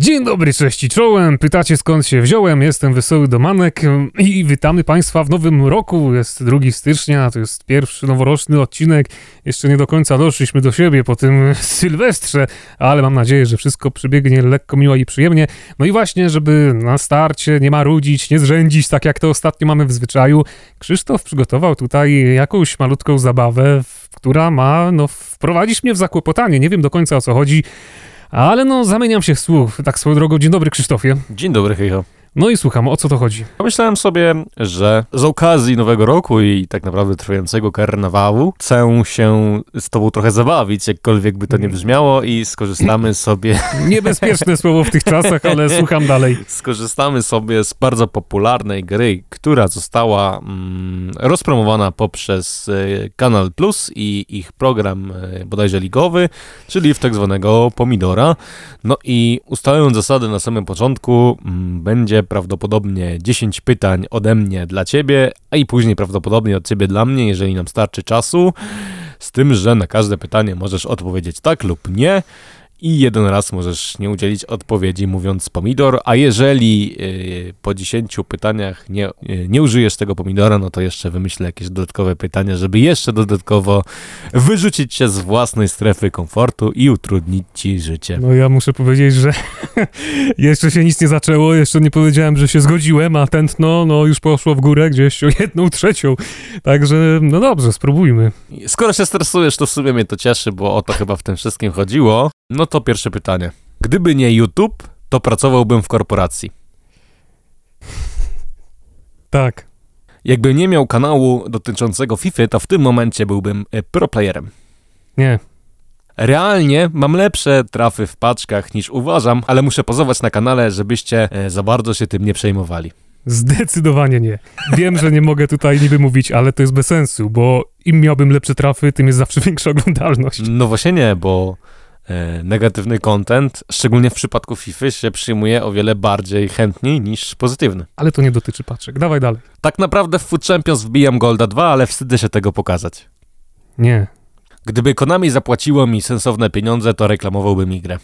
Dzień dobry, cześć czołem. Pytacie skąd się wziąłem? Jestem Wesoły Domanek i witamy Państwa w nowym roku. Jest 2 stycznia, to jest pierwszy noworoczny odcinek. Jeszcze nie do końca doszliśmy do siebie po tym Sylwestrze, ale mam nadzieję, że wszystko przebiegnie lekko, miło i przyjemnie. No i właśnie, żeby na starcie nie marudzić, nie zrzędzić, tak jak to ostatnio mamy w zwyczaju, Krzysztof przygotował tutaj jakąś malutką zabawę, która ma no, wprowadzić mnie w zakłopotanie. Nie wiem do końca o co chodzi. Ale no, zamieniam się w słuch. Tak swoją drogą, dzień dobry Krzysztofie. Dzień dobry, hejho. No i słucham, o co to chodzi? Pomyślałem sobie, że z okazji Nowego Roku i tak naprawdę trwającego karnawału chcę się z tobą trochę zabawić, jakkolwiek by to nie brzmiało i skorzystamy sobie... Niebezpieczne słowo w tych czasach, ale słucham dalej. Skorzystamy sobie z bardzo popularnej gry, która została mm, rozpromowana poprzez y, Kanal Plus i ich program y, bodajże ligowy, czyli w tak zwanego Pomidora. No i ustalając zasady na samym początku, mm, będzie prawdopodobnie 10 pytań ode mnie dla ciebie, a i później prawdopodobnie od ciebie dla mnie, jeżeli nam starczy czasu. Z tym, że na każde pytanie możesz odpowiedzieć tak lub nie i jeden raz możesz nie udzielić odpowiedzi mówiąc pomidor, a jeżeli yy, po 10 pytaniach nie, yy, nie użyjesz tego pomidora, no to jeszcze wymyślę jakieś dodatkowe pytania, żeby jeszcze dodatkowo wyrzucić cię z własnej strefy komfortu i utrudnić ci życie. No ja muszę powiedzieć, że jeszcze się nic nie zaczęło, jeszcze nie powiedziałem, że się zgodziłem, a tętno no już poszło w górę gdzieś o jedną trzecią, także no dobrze, spróbujmy. Skoro się stresujesz, to w sumie mnie to cieszy, bo o to chyba w tym wszystkim chodziło. No to pierwsze pytanie. Gdyby nie YouTube, to pracowałbym w korporacji. Tak. Jakbym nie miał kanału dotyczącego FIFA, to w tym momencie byłbym e, pro playerem. Nie. Realnie mam lepsze trafy w paczkach niż uważam, ale muszę pozować na kanale, żebyście e, za bardzo się tym nie przejmowali. Zdecydowanie nie. Wiem, że nie mogę tutaj niby mówić, ale to jest bez sensu, bo im miałbym lepsze trafy, tym jest zawsze większa oglądalność. No właśnie nie, bo negatywny content, szczególnie w przypadku FIFA, się przyjmuje o wiele bardziej chętniej niż pozytywny. Ale to nie dotyczy paczek. Dawaj dalej. Tak naprawdę w Food Champions wbijam Golda 2, ale wstydzę się tego pokazać. Nie. Gdyby Konami zapłaciło mi sensowne pieniądze, to reklamowałbym ich grę.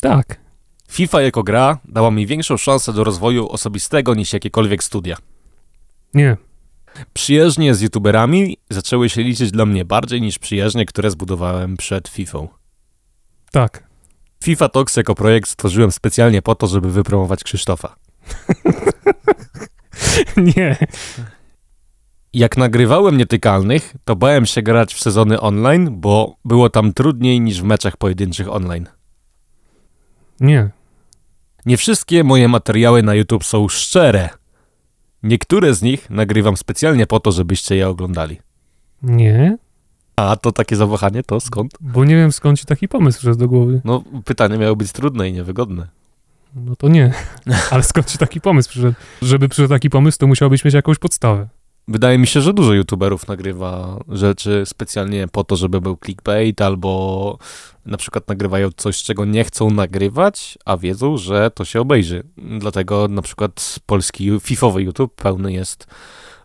Tak. FIFA jako gra dała mi większą szansę do rozwoju osobistego niż jakiekolwiek studia. Nie. Przyjaźnie z youtuberami zaczęły się liczyć dla mnie bardziej niż przyjaźnie, które zbudowałem przed FIFA. Tak. FIFA Talks jako projekt stworzyłem specjalnie po to, żeby wypromować Krzysztofa. nie. Jak nagrywałem Nietykalnych, to bałem się grać w sezony online, bo było tam trudniej niż w meczach pojedynczych online. Nie. Nie wszystkie moje materiały na YouTube są szczere. Niektóre z nich nagrywam specjalnie po to, żebyście je oglądali. Nie. A to takie zawahanie, to skąd? Bo nie wiem skąd ci taki pomysł przyszedł do głowy. No, pytanie miało być trudne i niewygodne. No to nie. Ale skąd ci taki pomysł przyszedł? Żeby przyszedł taki pomysł, to musiałbyś mieć jakąś podstawę. Wydaje mi się, że dużo youtuberów nagrywa rzeczy specjalnie po to, żeby był clickbait, albo na przykład nagrywają coś, czego nie chcą nagrywać, a wiedzą, że to się obejrzy. Dlatego na przykład polski fifowy YouTube pełny jest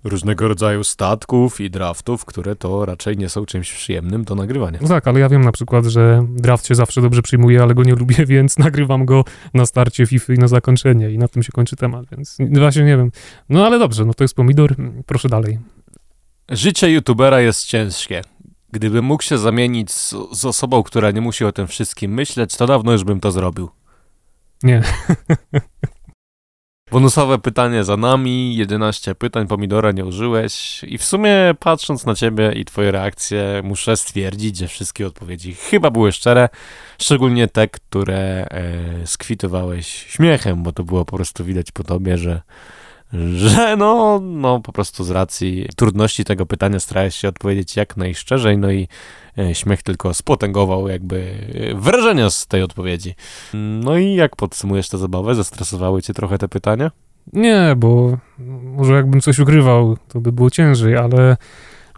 różnego rodzaju statków i draftów, które to raczej nie są czymś przyjemnym do nagrywania. No tak, ale ja wiem na przykład, że draft się zawsze dobrze przyjmuje, ale go nie lubię, więc nagrywam go na starcie FIFA i na zakończenie i na tym się kończy temat, więc właśnie nie wiem. No ale dobrze, no to jest pomidor, proszę dalej. Życie youtubera jest ciężkie. Gdybym mógł się zamienić z, z osobą, która nie musi o tym wszystkim myśleć, to dawno już bym to zrobił. Nie. Bonusowe pytanie za nami, 11 pytań, pomidora nie użyłeś. I w sumie patrząc na ciebie i twoje reakcje muszę stwierdzić, że wszystkie odpowiedzi chyba były szczere, szczególnie te, które e, skwitowałeś śmiechem, bo to było po prostu widać po tobie, że że no, no po prostu z racji trudności tego pytania starałeś się odpowiedzieć jak najszczerzej, no i e, śmiech tylko spotęgował jakby wrażenia z tej odpowiedzi. No i jak podsumujesz tę zabawę? Zestresowały cię trochę te pytania? Nie, bo może jakbym coś ukrywał, to by było ciężej, ale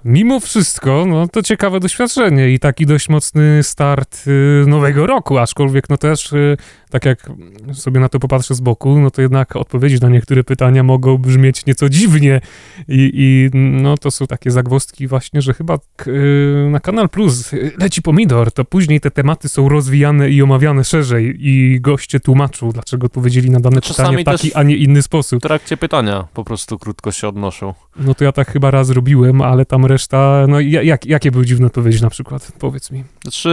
mimo wszystko, no to ciekawe doświadczenie i taki dość mocny start y, nowego roku, aczkolwiek no też y, tak jak sobie na to popatrzę z boku, no to jednak odpowiedzi na niektóre pytania mogą brzmieć nieco dziwnie i, i no to są takie zagwozdki właśnie, że chyba yy, na Kanal Plus leci pomidor, to później te tematy są rozwijane i omawiane szerzej i goście tłumaczą, dlaczego powiedzieli na dane Czasami pytanie w taki, a nie inny W sposób. trakcie pytania po prostu krótko się odnoszą. No to ja tak chyba raz robiłem, ale tam reszta, no ja- jak, jakie były dziwne odpowiedzi na przykład? Powiedz mi. Znaczy,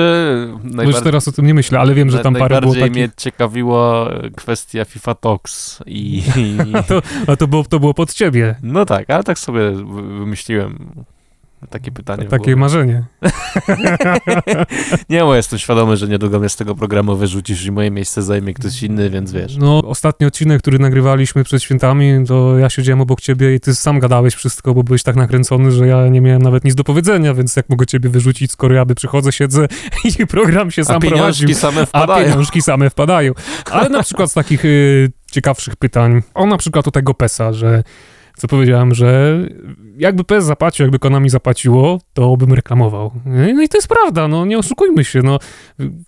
już teraz o tym nie myślę, ale wiem, że tam parę było takich... ciekawiła e, kwestia FIFA Talks i... i To, a to było, to było pod ciebie. no tak, ale tak sobie wy- wymyśliłem takie pytanie. w Takie marzenie. Nie, bo jestem świadomy, że niedługo mnie z tego programu wyrzucisz i moje miejsce zajmie ktoś inny, więc wiesz. No, ostatni odcinek, który nagrywaliśmy przed świętami, to ja siedziałem obok ciebie i ty sam gadałeś wszystko, bo byłeś tak nakręcony, że ja nie miałem nawet nic do powiedzenia, więc jak mogę ciebie wyrzucić, skoro ja by przychodzę, siedzę i program się A sam prowadził. pieniążki same A wpadają. pieniążki same wpadają. Ale na przykład z takich y, ciekawszych pytań, o na przykład o tego PESA, że co powiedziałem, że jakby PES zapłacił, jakby Konami zapłaciło, to bym reklamował. No i to jest prawda, no nie oszukujmy się, no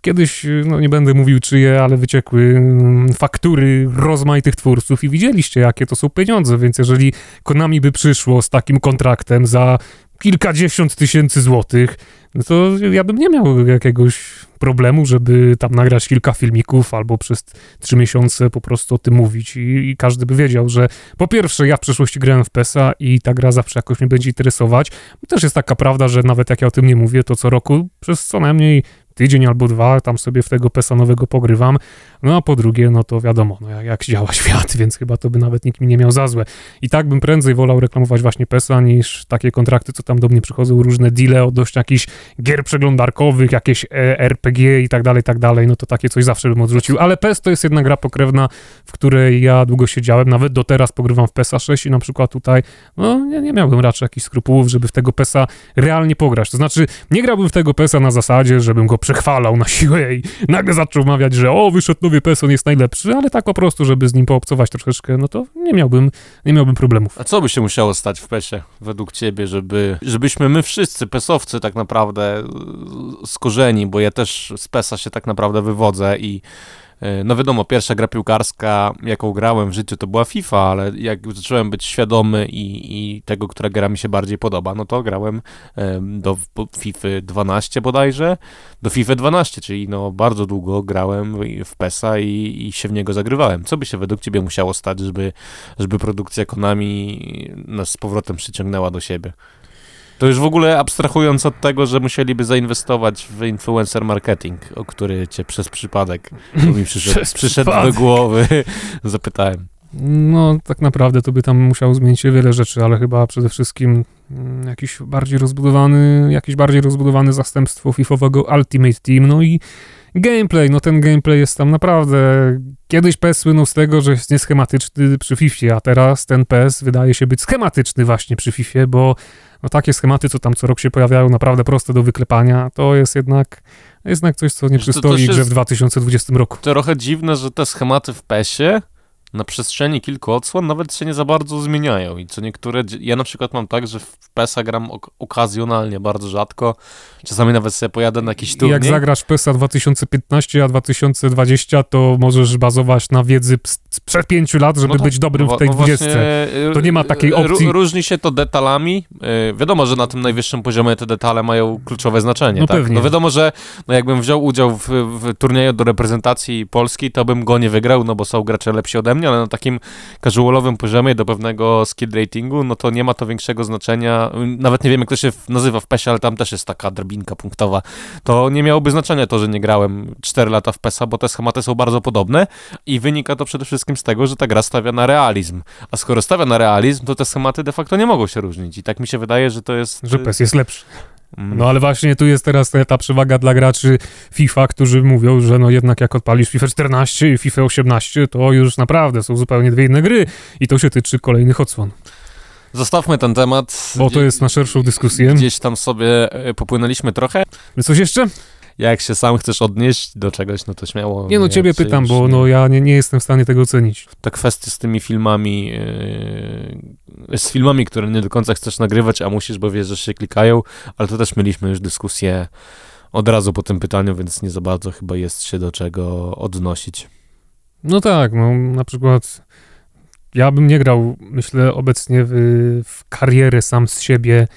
kiedyś, no nie będę mówił czyje, ale wyciekły mm, faktury rozmaitych twórców i widzieliście, jakie to są pieniądze, więc jeżeli Konami by przyszło z takim kontraktem za kilkadziesiąt tysięcy złotych, no to ja bym nie miał jakiegoś problemu, żeby tam nagrać kilka filmików albo przez trzy miesiące po prostu o tym mówić i, i każdy by wiedział, że po pierwsze ja w przeszłości grałem w PESA i ta gra zawsze jakoś mnie będzie interesować. Też jest taka prawda, że nawet jak ja o tym nie mówię, to co roku przez co najmniej tydzień albo dwa tam sobie w tego PESA nowego pogrywam. No a po drugie, no to wiadomo, no jak, jak działa świat, więc chyba to by nawet nikt mi nie miał za złe. I tak bym prędzej wolał reklamować właśnie PESA niż takie kontrakty, co tam do mnie przychodzą, różne deale odnośnie jakichś gier przeglądarkowych, jakieś e, RPG i tak dalej, i tak dalej, no to takie coś zawsze bym odrzucił. Ale PES to jest jedna gra pokrewna, w której ja długo siedziałem, nawet do teraz pogrywam w PESA 6 i na przykład tutaj, no nie, nie miałbym raczej jakichś skrupułów, żeby w tego PESA realnie pograć. To znaczy, nie grałbym w tego PESA na zasadzie, żebym go przechwalał na siłę i nagle zaczął mawiać, że o, wyszedł nowy PES, on jest najlepszy, ale tak po prostu, żeby z nim poobcować troszeczkę, no to nie miałbym, nie miałbym problemów. A co by się musiało stać w PESie według ciebie, żeby, żebyśmy my wszyscy, pesowcy tak naprawdę y, z korzeni, bo ja też z PESa się tak naprawdę wywodzę i y, no wiadomo, pierwsza gra piłkarska, jaką grałem w życiu, to była FIFA, ale jak zacząłem być świadomy i, i tego, która gra mi się bardziej podoba, no to grałem em, do FIFA 12 bodajże, do FIFA 12, czyli no bardzo długo grałem w- PESa i, i się w niego zagrywałem. Co by się według ciebie musiało stać, żeby żeby produkcja Konami nas z powrotem przyciągnęła do siebie. To już w ogóle abstrahując od tego, że musieliby zainwestować w influencer marketing, o który cię przez przypadek mi przyszedł, przyszedł do głowy, zapytałem. No, tak naprawdę to by tam musiało zmienić się wiele rzeczy, ale chyba przede wszystkim mm, jakiś bardziej rozbudowany, jakieś bardziej rozbudowane zastępstwo FIFowego Ultimate Team, no i gameplay, no ten gameplay jest tam naprawdę... Kiedyś PES słynął z tego, że jest nieschematyczny przy FIFA, a teraz ten PES wydaje się być schematyczny właśnie przy FIFA, bo no takie schematy, co tam co rok się pojawiają, naprawdę proste do wyklepania, to jest jednak, jednak coś, co nie przystoi grze w jest- 2020 roku. Trochę dziwne, że te schematy w PESie na przestrzeni kilku odsłon nawet się nie za bardzo zmieniają i co niektóre, ja na przykład mam tak, że w PESa gram ok- okazjonalnie, bardzo rzadko, czasami nawet sobie pojadę na jakiś turniej. jak zagrasz w PESA 2015, a 2020, to możesz bazować na wiedzy sprzed pięciu lat, żeby No być dobrym w tej no 20. właśnie, To nie ma takiej ró- opcji. Różni się to detalami. Yy, wiadomo, że na tym najwyższym poziomie te detale mają kluczowe znaczenie. No tak? pewnie. No wiadomo, że no jakbym wziął udział w, w turnieju do reprezentacji Polski, to bym go nie wygrał, no bo są gracze lepsi ode mnie, ale na takim casualowym poziomie do pewnego skill ratingu, no to nie ma to większego znaczenia. Nawet nie wiem, jak to się nazywa w PESie, ale tam też jest taka drabinka punktowa. To nie miałoby znaczenia to, że nie grałem 4 lata w PESa, bo te schematy są bardzo podobne i wynika to przede wszystkim z tego, że ta gra stawia na realizm. A skoro stawia na realizm, to te schematy de facto nie mogą się różnić. I tak mi się wydaje, że to jest... Że PES jest lepszy. Mm. No ale właśnie tu jest teraz ta, przewaga dla graczy FIFA, którzy mówią, że no jednak jak odpalisz FIFA 14 i FIFA 18, to już naprawdę są zupełnie dwie inne gry i to się tyczy kolejnych odsłon. Zostawmy ten temat. Bo to jest na szerszą dyskusję. Gdzieś tam sobie e, popłynęliśmy trochę. Coś jeszcze? Jak się sam chcesz odnieść do czegoś, no to śmiało. Nie no, ciebie pytam, bo no ja nie, nie jestem w stanie tego ocenić. te kwestie z tymi filmami, yy, z filmami, które nie do końca chcesz nagrywać, a musisz, bo wiesz, że się klikają, ale to też mieliśmy już dyskusję od razu po tym pytaniu, więc nie za bardzo chyba jest się do czego odnosić. No tak, no na przykład ja bym nie grał, myślę, obecnie w, w karierę sam z siebie,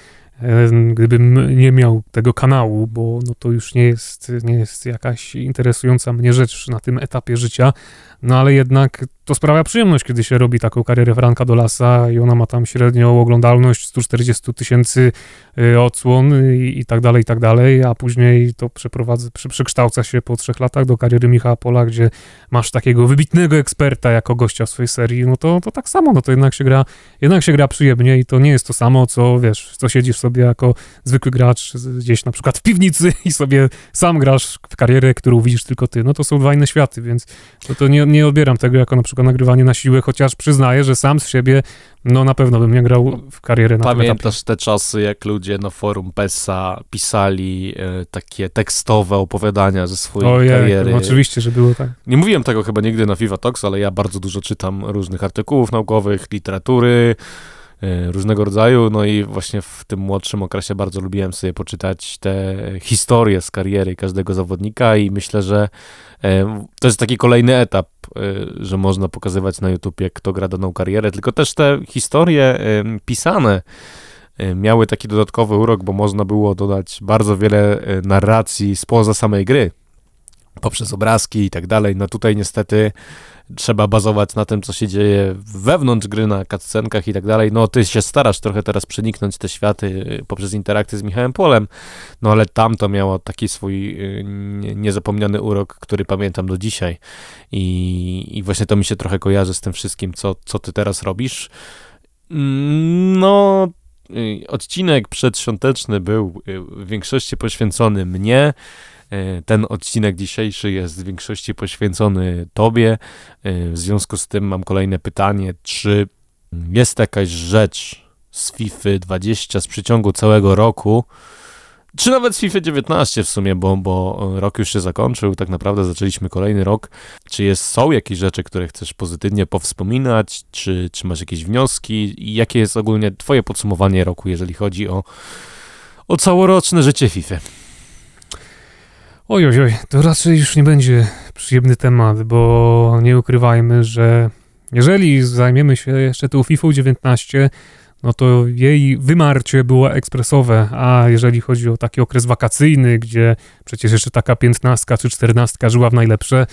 gdybym nie miał tego kanału, bo no to już nie jest, nie jest jakaś interesująca mnie rzecz na tym etapie życia, no ale jednak to sprawia przyjemność, kiedy się robi taką karierę Franka Dolasa i ona ma tam średnią oglądalność 140 tysięcy y, odsłon i, i, tak dalej, i tak dalej, a później to przeprowadza, przekształca się po trzech latach do kariery Michała Pola, gdzie masz takiego wybitnego eksperta jako gościa w swojej serii, no to, to tak samo, no to jednak się gra, jednak się gra przyjemnie i to nie jest to samo, co wiesz, co siedzisz sobie jako zwykły gracz gdzieś na przykład w piwnicy i sobie sam grasz w karierę, którą widzisz tylko ty, no to są dwa inne światy, więc to, to nie, nie odbieram tego jako na przykład nagrywanie na siłę, chociaż przyznaję, że sam z siebie, no na pewno bym nie grał w karierę na Pamiętasz te czasy, jak ludzie na forum PESA pisali e, takie tekstowe opowiadania ze swojej Ojej, kariery. No oczywiście, że było tak. Nie mówiłem tego chyba nigdy na FIFA Talks, ale ja bardzo dużo czytam różnych artykułów naukowych, literatury, różnego rodzaju, no i właśnie w tym młodszym okresie bardzo lubiłem sobie poczytać te historie z kariery każdego zawodnika i myślę, że e, to jest taki kolejny etap Y, że można pokazywać na YouTubie, kto gra daną karierę, tylko też te historie pisane miały taki dodatkowy urok, bo można było dodać bardzo wiele narracji spoza samej gry, poprzez obrazki i tak dalej. No tutaj niestety trzeba bazować na tym, co się dzieje wewnątrz gry, na cutscenkach i tak dalej. No, ty się starasz trochę teraz przeniknąć te światy y, poprzez interakcję z Michałem Polem, no ale tam to miało taki swój y, niezapomniany urok, który pamiętam do dzisiaj. I, i właśnie to mi się trochę kojarzy z tym wszystkim, co, co ty teraz robisz. Mm, no, y, odcinek przedświąteczny był w większości poświęcony mnie. E, ten odcinek dzisiejszy jest w większości poświęcony Tobie. E, w związku z tym mam kolejne pytanie: czy jest jakaś rzecz z FIFA 20 z przeciągu całego roku, czy nawet z FIFA 19 w sumie, bo, bo rok już się zakończył, tak naprawdę zaczęliśmy kolejny rok. Czy jest, są jakieś rzeczy, które chcesz pozytywnie powspominać, czy, czy masz jakieś wnioski i jakie jest ogólnie Twoje podsumowanie roku, jeżeli chodzi o, o całoroczne życie FIFA? Oj, oj, oj, to raczej już nie będzie przyjemny temat, bo nie ukrywajmy, że jeżeli zajmiemy się jeszcze tą FIFA 19, no to jej wymarcie było ekspresowe, a jeżeli chodzi o taki okres wakacyjny, gdzie przecież jeszcze taka piętnastka czy czternastka żyła w najlepsze,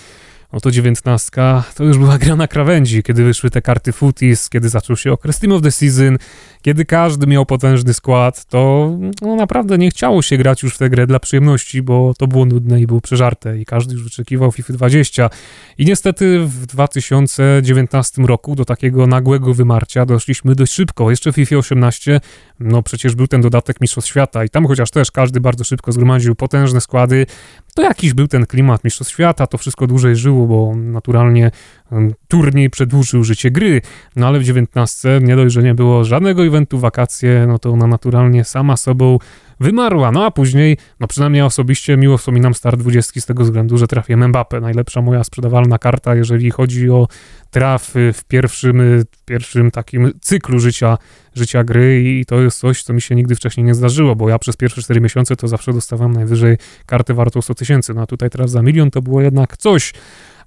no to dziewiętnastka to już była gra na krawędzi, kiedy wyszły te karty footies, kiedy zaczął się okres Team of the Season, kiedy każdy miał potężny skład, to no, naprawdę nie chciało się grać już w tę grę dla przyjemności, bo to było nudne i było przeżarte i każdy już wyczekiwał FIFA 20. I niestety w 2019 roku do takiego nagłego wymarcia doszliśmy dość szybko. Jeszcze w FIFA 18, no przecież był ten dodatek Mistrzostw Świata i tam chociaż też każdy bardzo szybko zgromadził potężne składy, to jakiś był ten klimat Mistrzostw Świata, to wszystko dłużej żyło, bo naturalnie turniej przedłużył życie gry, no ale w 19 nie dość, że nie było żadnego eventu wakacje, no to ona naturalnie sama sobą wymarła. No a później, no przynajmniej osobiście miło wspominam start 20 z tego względu, że trafiłem Mbappe, najlepsza moja sprzedawalna karta, jeżeli chodzi o trafy w pierwszym, w pierwszym takim cyklu życia, życia gry i to jest coś, co mi się nigdy wcześniej nie zdarzyło, bo ja przez pierwsze 4 miesiące to zawsze dostawałem najwyżej kartę wartą 100 tysięcy, no a tutaj teraz za milion to było jednak coś.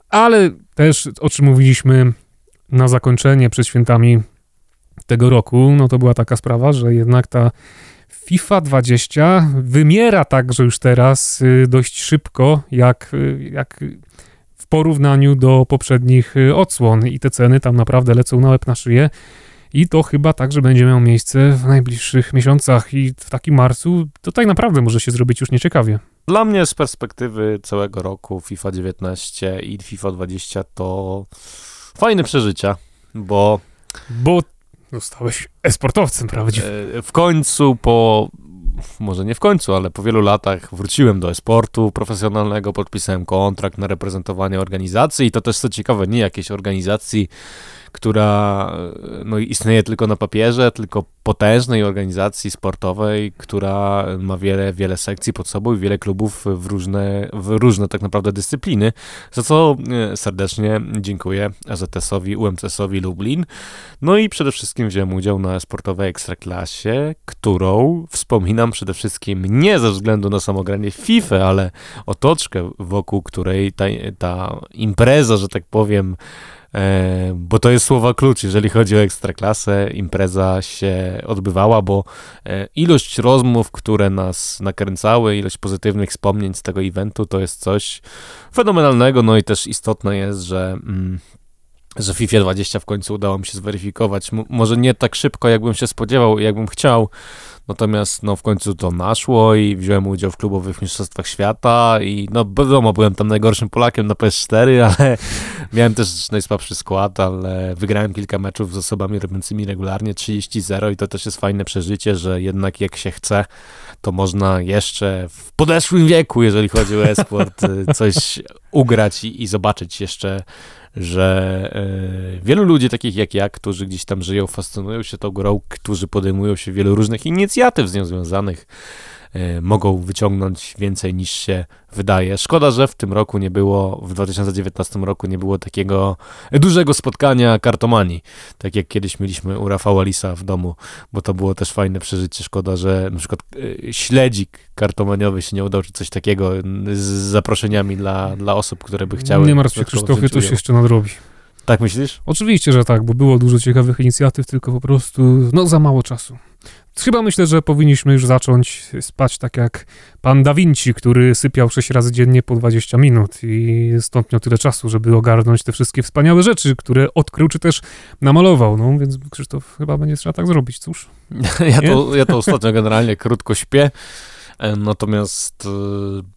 Ale też, o czym mówiliśmy na zakończenie przed świętami tego roku, no to była taka sprawa, że jednak ta FIFA 20 wymiera także już teraz y, dość szybko, jak, y, jak w porównaniu do poprzednich y, odsłon i te ceny tam naprawdę lecą na łeb na szyję. I to chyba także będzie miało miejsce w najbliższych miesiącach i w takim marcu to tak naprawdę może się zrobić już nieciekawie. Dla mnie z perspektywy całego roku FIFA 19 i FIFA 20 to fajne przeżycia, bo... Bo zostałeś esportowcem prawdziwym. E, w końcu po może nie w końcu, ale po wielu latach wróciłem do esportu profesjonalnego, podpisałem kontrakt na reprezentowanie organizacji i to też co ciekawe, nie jakiejś organizacji która no, istnieje tylko na papierze, tylko potężnej organizacji sportowej, która ma wiele, wiele sekcji pod sobą i wiele klubów w różne, w różne tak naprawdę dyscypliny, za co e, serdecznie dziękuję AZS-owi, UMCS-owi Lublin. No i przede wszystkim wziąłem udział na sportowej ekstraklasie, którą wspominam przede wszystkim nie ze względu na samogranie FIFA, ale otoczkę, wokół której ta, ta impreza, że tak powiem, bo to jest słowa klucz, jeżeli chodzi o ekstraklasę, impreza się odbywała, bo e, ilość rozmów, które nas nakręcały, ilość pozytywnych wspomnień z tego eventu, to jest coś fenomenalnego, no i też istotne jest, że mm, że FIFA 20 w końcu udało mi się zweryfikować. M może nie tak szybko, jakbym się spodziewał, jakbym chciał, Natomiast no, w końcu to naszło i wziąłem udział w klubowych mistrzostwach świata i no wiadomo, byłem tam najgorszym Polakiem na PS4, ale miałem też najsłabszy skład, ale wygrałem kilka meczów z osobami robiącymi regularnie 30-0 i to też jest fajne przeżycie, że jednak jak się chce, to można jeszcze w podeszłym wieku, jeżeli chodzi o e-sport, coś ugrać i, i zobaczyć jeszcze że e, wielu ludzi takich jak ja, którzy gdzieś tam żyją, fascynują się tą grą, którzy podejmują się wielu różnych inicjatyw z nią związanych, E, mogą wyciągnąć więcej niż się wydaje. Szkoda, że w tym roku nie było, w 2019 roku nie było takiego dużego spotkania kartomanii, tak jak kiedyś mieliśmy u Rafała Lisa w domu, bo to było też fajne przeżycie. Szkoda, że na przykład e, śledzik kartomaniowy się nie udał, czy coś takiego z zaproszeniami dla, dla osób, które by chciały. Nie martw się Krzysztofie, to się jeszcze nadrobi. Tak myślisz? Oczywiście, że tak, bo było dużo ciekawych inicjatyw, tylko po prostu no za mało czasu. Chyba myślę, że powinniśmy już zacząć spać tak jak pan Da Vinci, który sypiał 6 razy dziennie po 20 minut i stąd miał tyle czasu, żeby ogarnąć te wszystkie wspaniałe rzeczy, które odkrył czy też namalował. No więc Krzysztof, chyba będzie trzeba tak zrobić, cóż. Ja to, ja to ostatnio generalnie krótko śpię, e, natomiast e,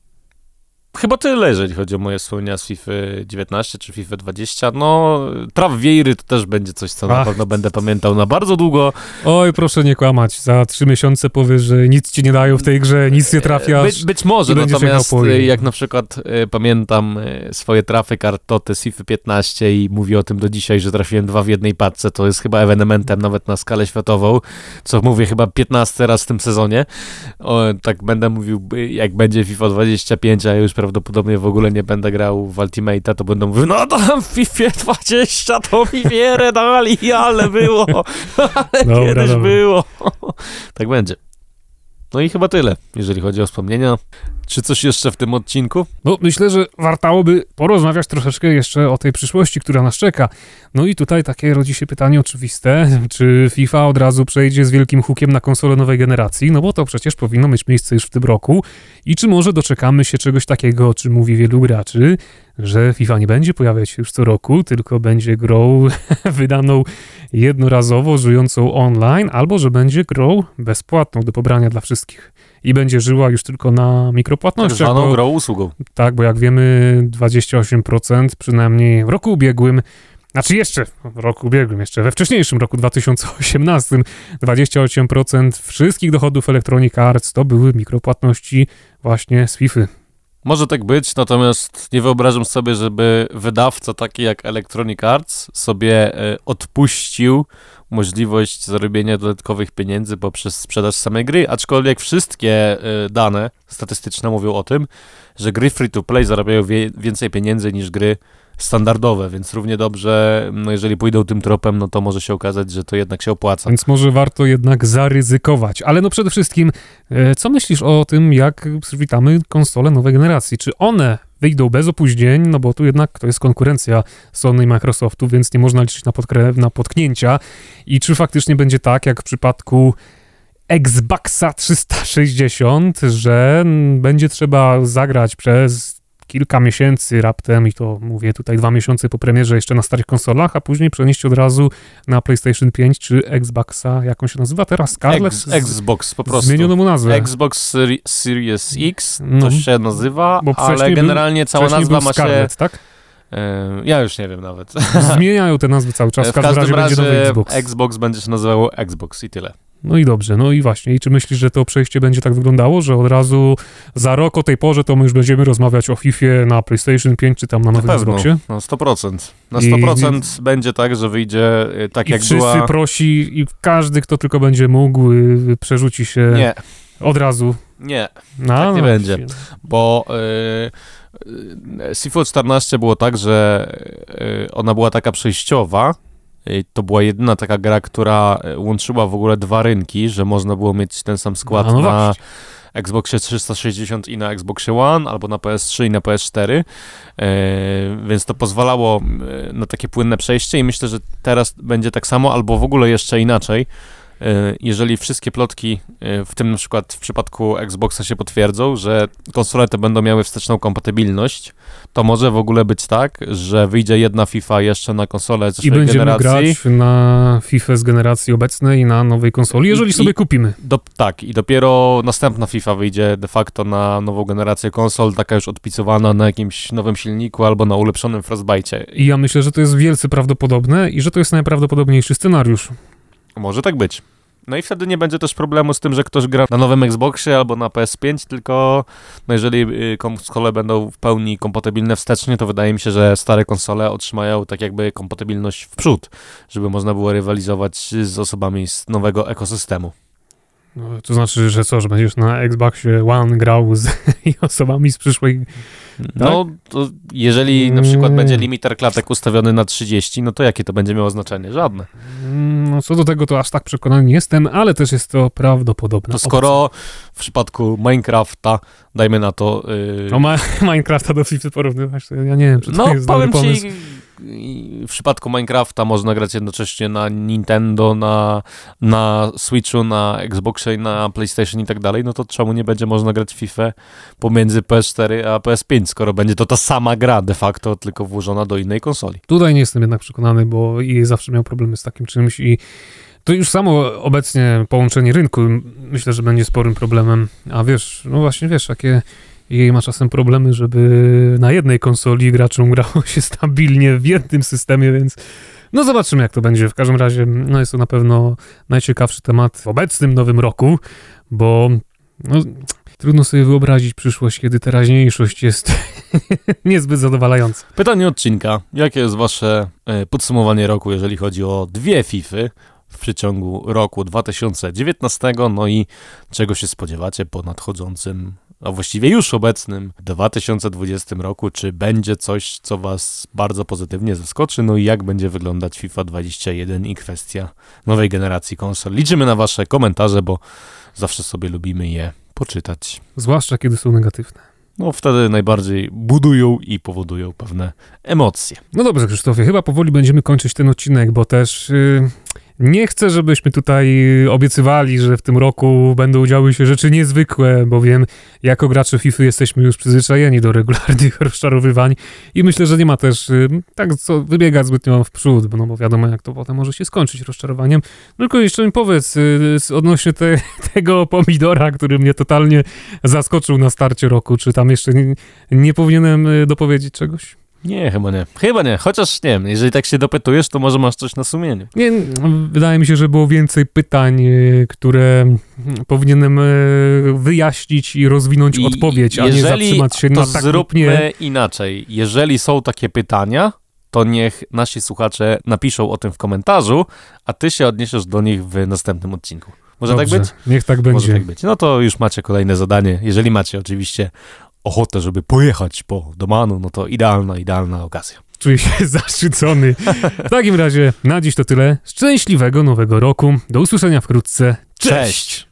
Chyba tyle, jeżeli chodzi o moje wspomnienia z FIFA 19 czy FIFA 20. No, Traw Wiejry to też będzie coś, co Ach. na pewno będę pamiętał na bardzo długo. Oj, proszę nie kłamać. Za trzy miesiące powiesz, że nic ci nie dają w tej grze, nic nie trafiasz. Być, być może, natomiast jak na przykład y, pamiętam y, swoje trafy kartoty z FIFA 15 i mówię o tym do dzisiaj, że trafiłem dwa w jednej paczce, to jest chyba ewenementem nawet na skalę światową, co mówię chyba 15 raz w tym sezonie. O, tak będę mówił, jak będzie FIFA 25, a już prawdopodobnie w ogóle nie będę grał w Ultimate'a, to będą mówił, no tam w FIFA 20 to Fifierę dali, ale było, ale dobra, kiedyś dobra. było. tak będzie. No i chyba tyle, jeżeli chodzi o wspomnienia. Czy coś jeszcze w tym odcinku? No, myślę, że wartałoby porozmawiać troszeczkę jeszcze o tej przyszłości, która nas czeka. No i tutaj takie rodzi się pytanie oczywiste, czy FIFA od razu przejdzie z wielkim hukiem na konsolę nowej generacji, no bo to przecież powinno mieć miejsce już w tym roku. I czy może doczekamy się czegoś takiego, o czym mówi wielu graczy, że FIFA nie będzie pojawiać się już co roku, tylko będzie grą wydaną jednorazowo, żyjącą online, albo że będzie grą bezpłatną do pobrania dla wszystkich i będzie żyła już tylko na mikropłatnościach. Tak zwaną grą usługą. Tak, bo jak wiemy 28% przynajmniej w roku ubiegłym znaczy jeszcze w roku ubiegłym, jeszcze we wcześniejszym roku 2018 28% wszystkich dochodów Electronic Arts to były mikropłatności właśnie z FIFA. Może tak być, natomiast nie wyobrażam sobie, żeby wydawca taki jak Electronic Arts sobie e, odpuścił możliwość zarobienia dodatkowych pieniędzy poprzez sprzedaż samej gry, aczkolwiek wszystkie y, dane statystyczne mówią o tym, że gry free to play zarabiają więcej pieniędzy niż gry standardowe, więc równie dobrze, no jeżeli pójdą tym tropem, no to może się okazać, że to jednak się opłaca. Więc może warto jednak zaryzykować. Ale no przede wszystkim, e, co myślisz o tym, jak przywitamy konsole nowej generacji? Czy one wyjdą bez opóźnień, no bo tu jednak to jest konkurencja Sony i Microsoftu, więc nie można liczyć na, podkre- na potknięcia. I czy faktycznie będzie tak, jak w przypadku Xboxa 360, że będzie trzeba zagrać przez kilka miesięcy raptem, i to mówię tutaj dwa miesiące po premierze jeszcze na starych konsolach, a później przenieść od razu na PlayStation 5 czy Xboxa, jak on się nazywa teraz? Scarlet? Ex, Xbox po prostu. Zmieniono mu nazwę. Xbox Series X no, to się nazywa, ale generalnie był, cała nazwa ma Scarlet, się... tak? E, ja już nie wiem nawet. Zmieniają te nazwy cały czas. W, w każdym, razie, razie będzie nowy Xbox. Xbox będzie się nazywał Xbox i tyle. No i dobrze, no i właśnie. I czy myślisz, że to przejście będzie tak wyglądało, że od razu za rok o tej porze to my już będziemy rozmawiać o FIFA na PlayStation 5 czy tam na Na nowym pewno, Xboxie? na 100%. Na I- 100% będzie tak, że wyjdzie y, tak I jak wszyscy była... prosi i każdy, kto tylko będzie mógł, y, przerzuci się Nie, od razu. nie, No, Tak nie no, będzie. właśnie. bo y, y, Seafood 14 było tak, że y, ona była taka przejściowa. Y, To była jedyna taka gra, która y, łączyła w ogóle dwa rynki, że można było mieć ten sam skład A, no na. Xboxie 360 i na Xboxie One, albo na PS3 i na PS4, e, więc to pozwalało na takie płynne przejście i myślę, że teraz będzie tak samo, albo w ogóle jeszcze inaczej. E, Jeżeli wszystkie plotki, e, w tym na przykład w przypadku Xboxa się potwierdzą, że konsole te będą miały wsteczną kompatybilność, to może w ogóle być tak, że wyjdzie jedna FIFA jeszcze na konsolę I zeszłej będziemy generacji. grać na FIFA z generacji obecnej na nowej konsoli, jeżeli I- sobie i- kupimy. Do, tak, i dopiero następna FIFA wyjdzie de facto na nową generację konsol, taka już odpicowana na jakimś nowym silniku albo na ulepszonym Frostbite. I ja myślę, że to jest wielce prawdopodobne i że to jest najprawdopodobniejszy scenariusz. Może tak być. No i wtedy nie będzie też problemu z tym, że ktoś gra na nowym Xboxie albo na PS5, tylko no jeżeli y, konsole będą w pełni kompatybilne wstecznie, to wydaje mi się, że stare konsole otrzymają tak jakby kompatybilność w przód, żeby można było rywalizować z osobami z nowego ekosystemu. No, to znaczy, że co, że będziesz na Xboxie One grał z osobami z przyszłej... No, to jeżeli na przykład będzie limiter klatek ustawiony na 30, no to jakie to będzie miało znaczenie? Żadne. No co do tego to aż tak przekonany nie jestem, ale też jest to prawdopodobne. To skoro w przypadku Minecrafta, dajmy na to... Yy, No ma Minecrafta do FIFA porównywać, to ja nie wiem, czy to no, jest dobry pomysł. ci, w przypadku Minecrafta można grać jednocześnie na Nintendo, na, na Switchu, na Xboxie na PlayStation i tak dalej, no to czemu nie będzie można grać FIFA pomiędzy PS4 a PS5, skoro będzie to ta sama gra de facto, tylko włożona do innej konsoli. Tutaj nie jestem jednak przekonany, bo EA zawsze miał problemy z takim czymś i to już samo obecnie połączenie rynku myślę, że będzie sporym problemem. A wiesz, no właśnie wiesz, jakie EA ma czasem problemy, żeby na jednej konsoli graczom grało się stabilnie w jednym systemie, więc no zobaczymy jak to będzie. W każdym razie no jest to na pewno najciekawszy temat w obecnym nowym roku, bo no, trudno sobie wyobrazić przyszłość, kiedy teraźniejszość jest niezbyt zadowalająca. Pytanie odcinka. Jakie jest wasze e, podsumowanie roku, jeżeli chodzi o dwie FIFy w przeciągu roku 2019, no i czego się spodziewacie po nadchodzącym, a właściwie już obecnym 2020 roku? Czy będzie coś, co was bardzo pozytywnie zaskoczy? No i jak będzie wyglądać FIFA 21 i kwestia nowej generacji konsol? Liczymy na wasze komentarze, bo zawsze sobie lubimy je poczytać. Zwłaszcza kiedy są negatywne. No wtedy najbardziej budują i powodują pewne emocje. No dobrze, Krzysztofie, chyba powoli będziemy kończyć ten odcinek, bo też y, nie chcę, żebyśmy tutaj obiecywali, że w tym roku będą działy się rzeczy niezwykłe, bowiem jako gracze FIFA jesteśmy już przyzwyczajeni do regularnych rozczarowywań i myślę, że nie ma też y, tak co wybiegać zbytnio w przód, bo, no bo wiadomo, jak to potem może się skończyć rozczarowaniem. Tylko jeszcze mi powiedz y, odnośnie te, tego pomidora, który mnie totalnie zaskoczył na starcie roku, czy tam jeszcze nie, nie powinienem y, dopowiedzieć czegoś? Nie, chyba nie. Chyba nie. Chociaż nie wiem, jeżeli tak się dopytujesz, to może masz coś na sumieniu. Nie, wydaje mi się, że było więcej pytań, e, które powinienem e, wyjaśnić i rozwinąć I odpowiedź, a nie zatrzymać się na tak zróbmy nie. inaczej. Jeżeli są takie pytania, to niech nasi słuchacze napiszą o tym w komentarzu, a ty się odniesiesz do nich w następnym odcinku. Może Dobrze, tak być? Niech tak Może będzie. tak być. No to już macie kolejne zadanie. Jeżeli macie oczywiście ochotę, żeby pojechać po Domanu, no to idealna, idealna okazja. Czuję się zaszczycony. W takim razie na dziś to tyle. Szczęśliwego nowego roku. Do usłyszenia wkrótce. Cześć! Cześć.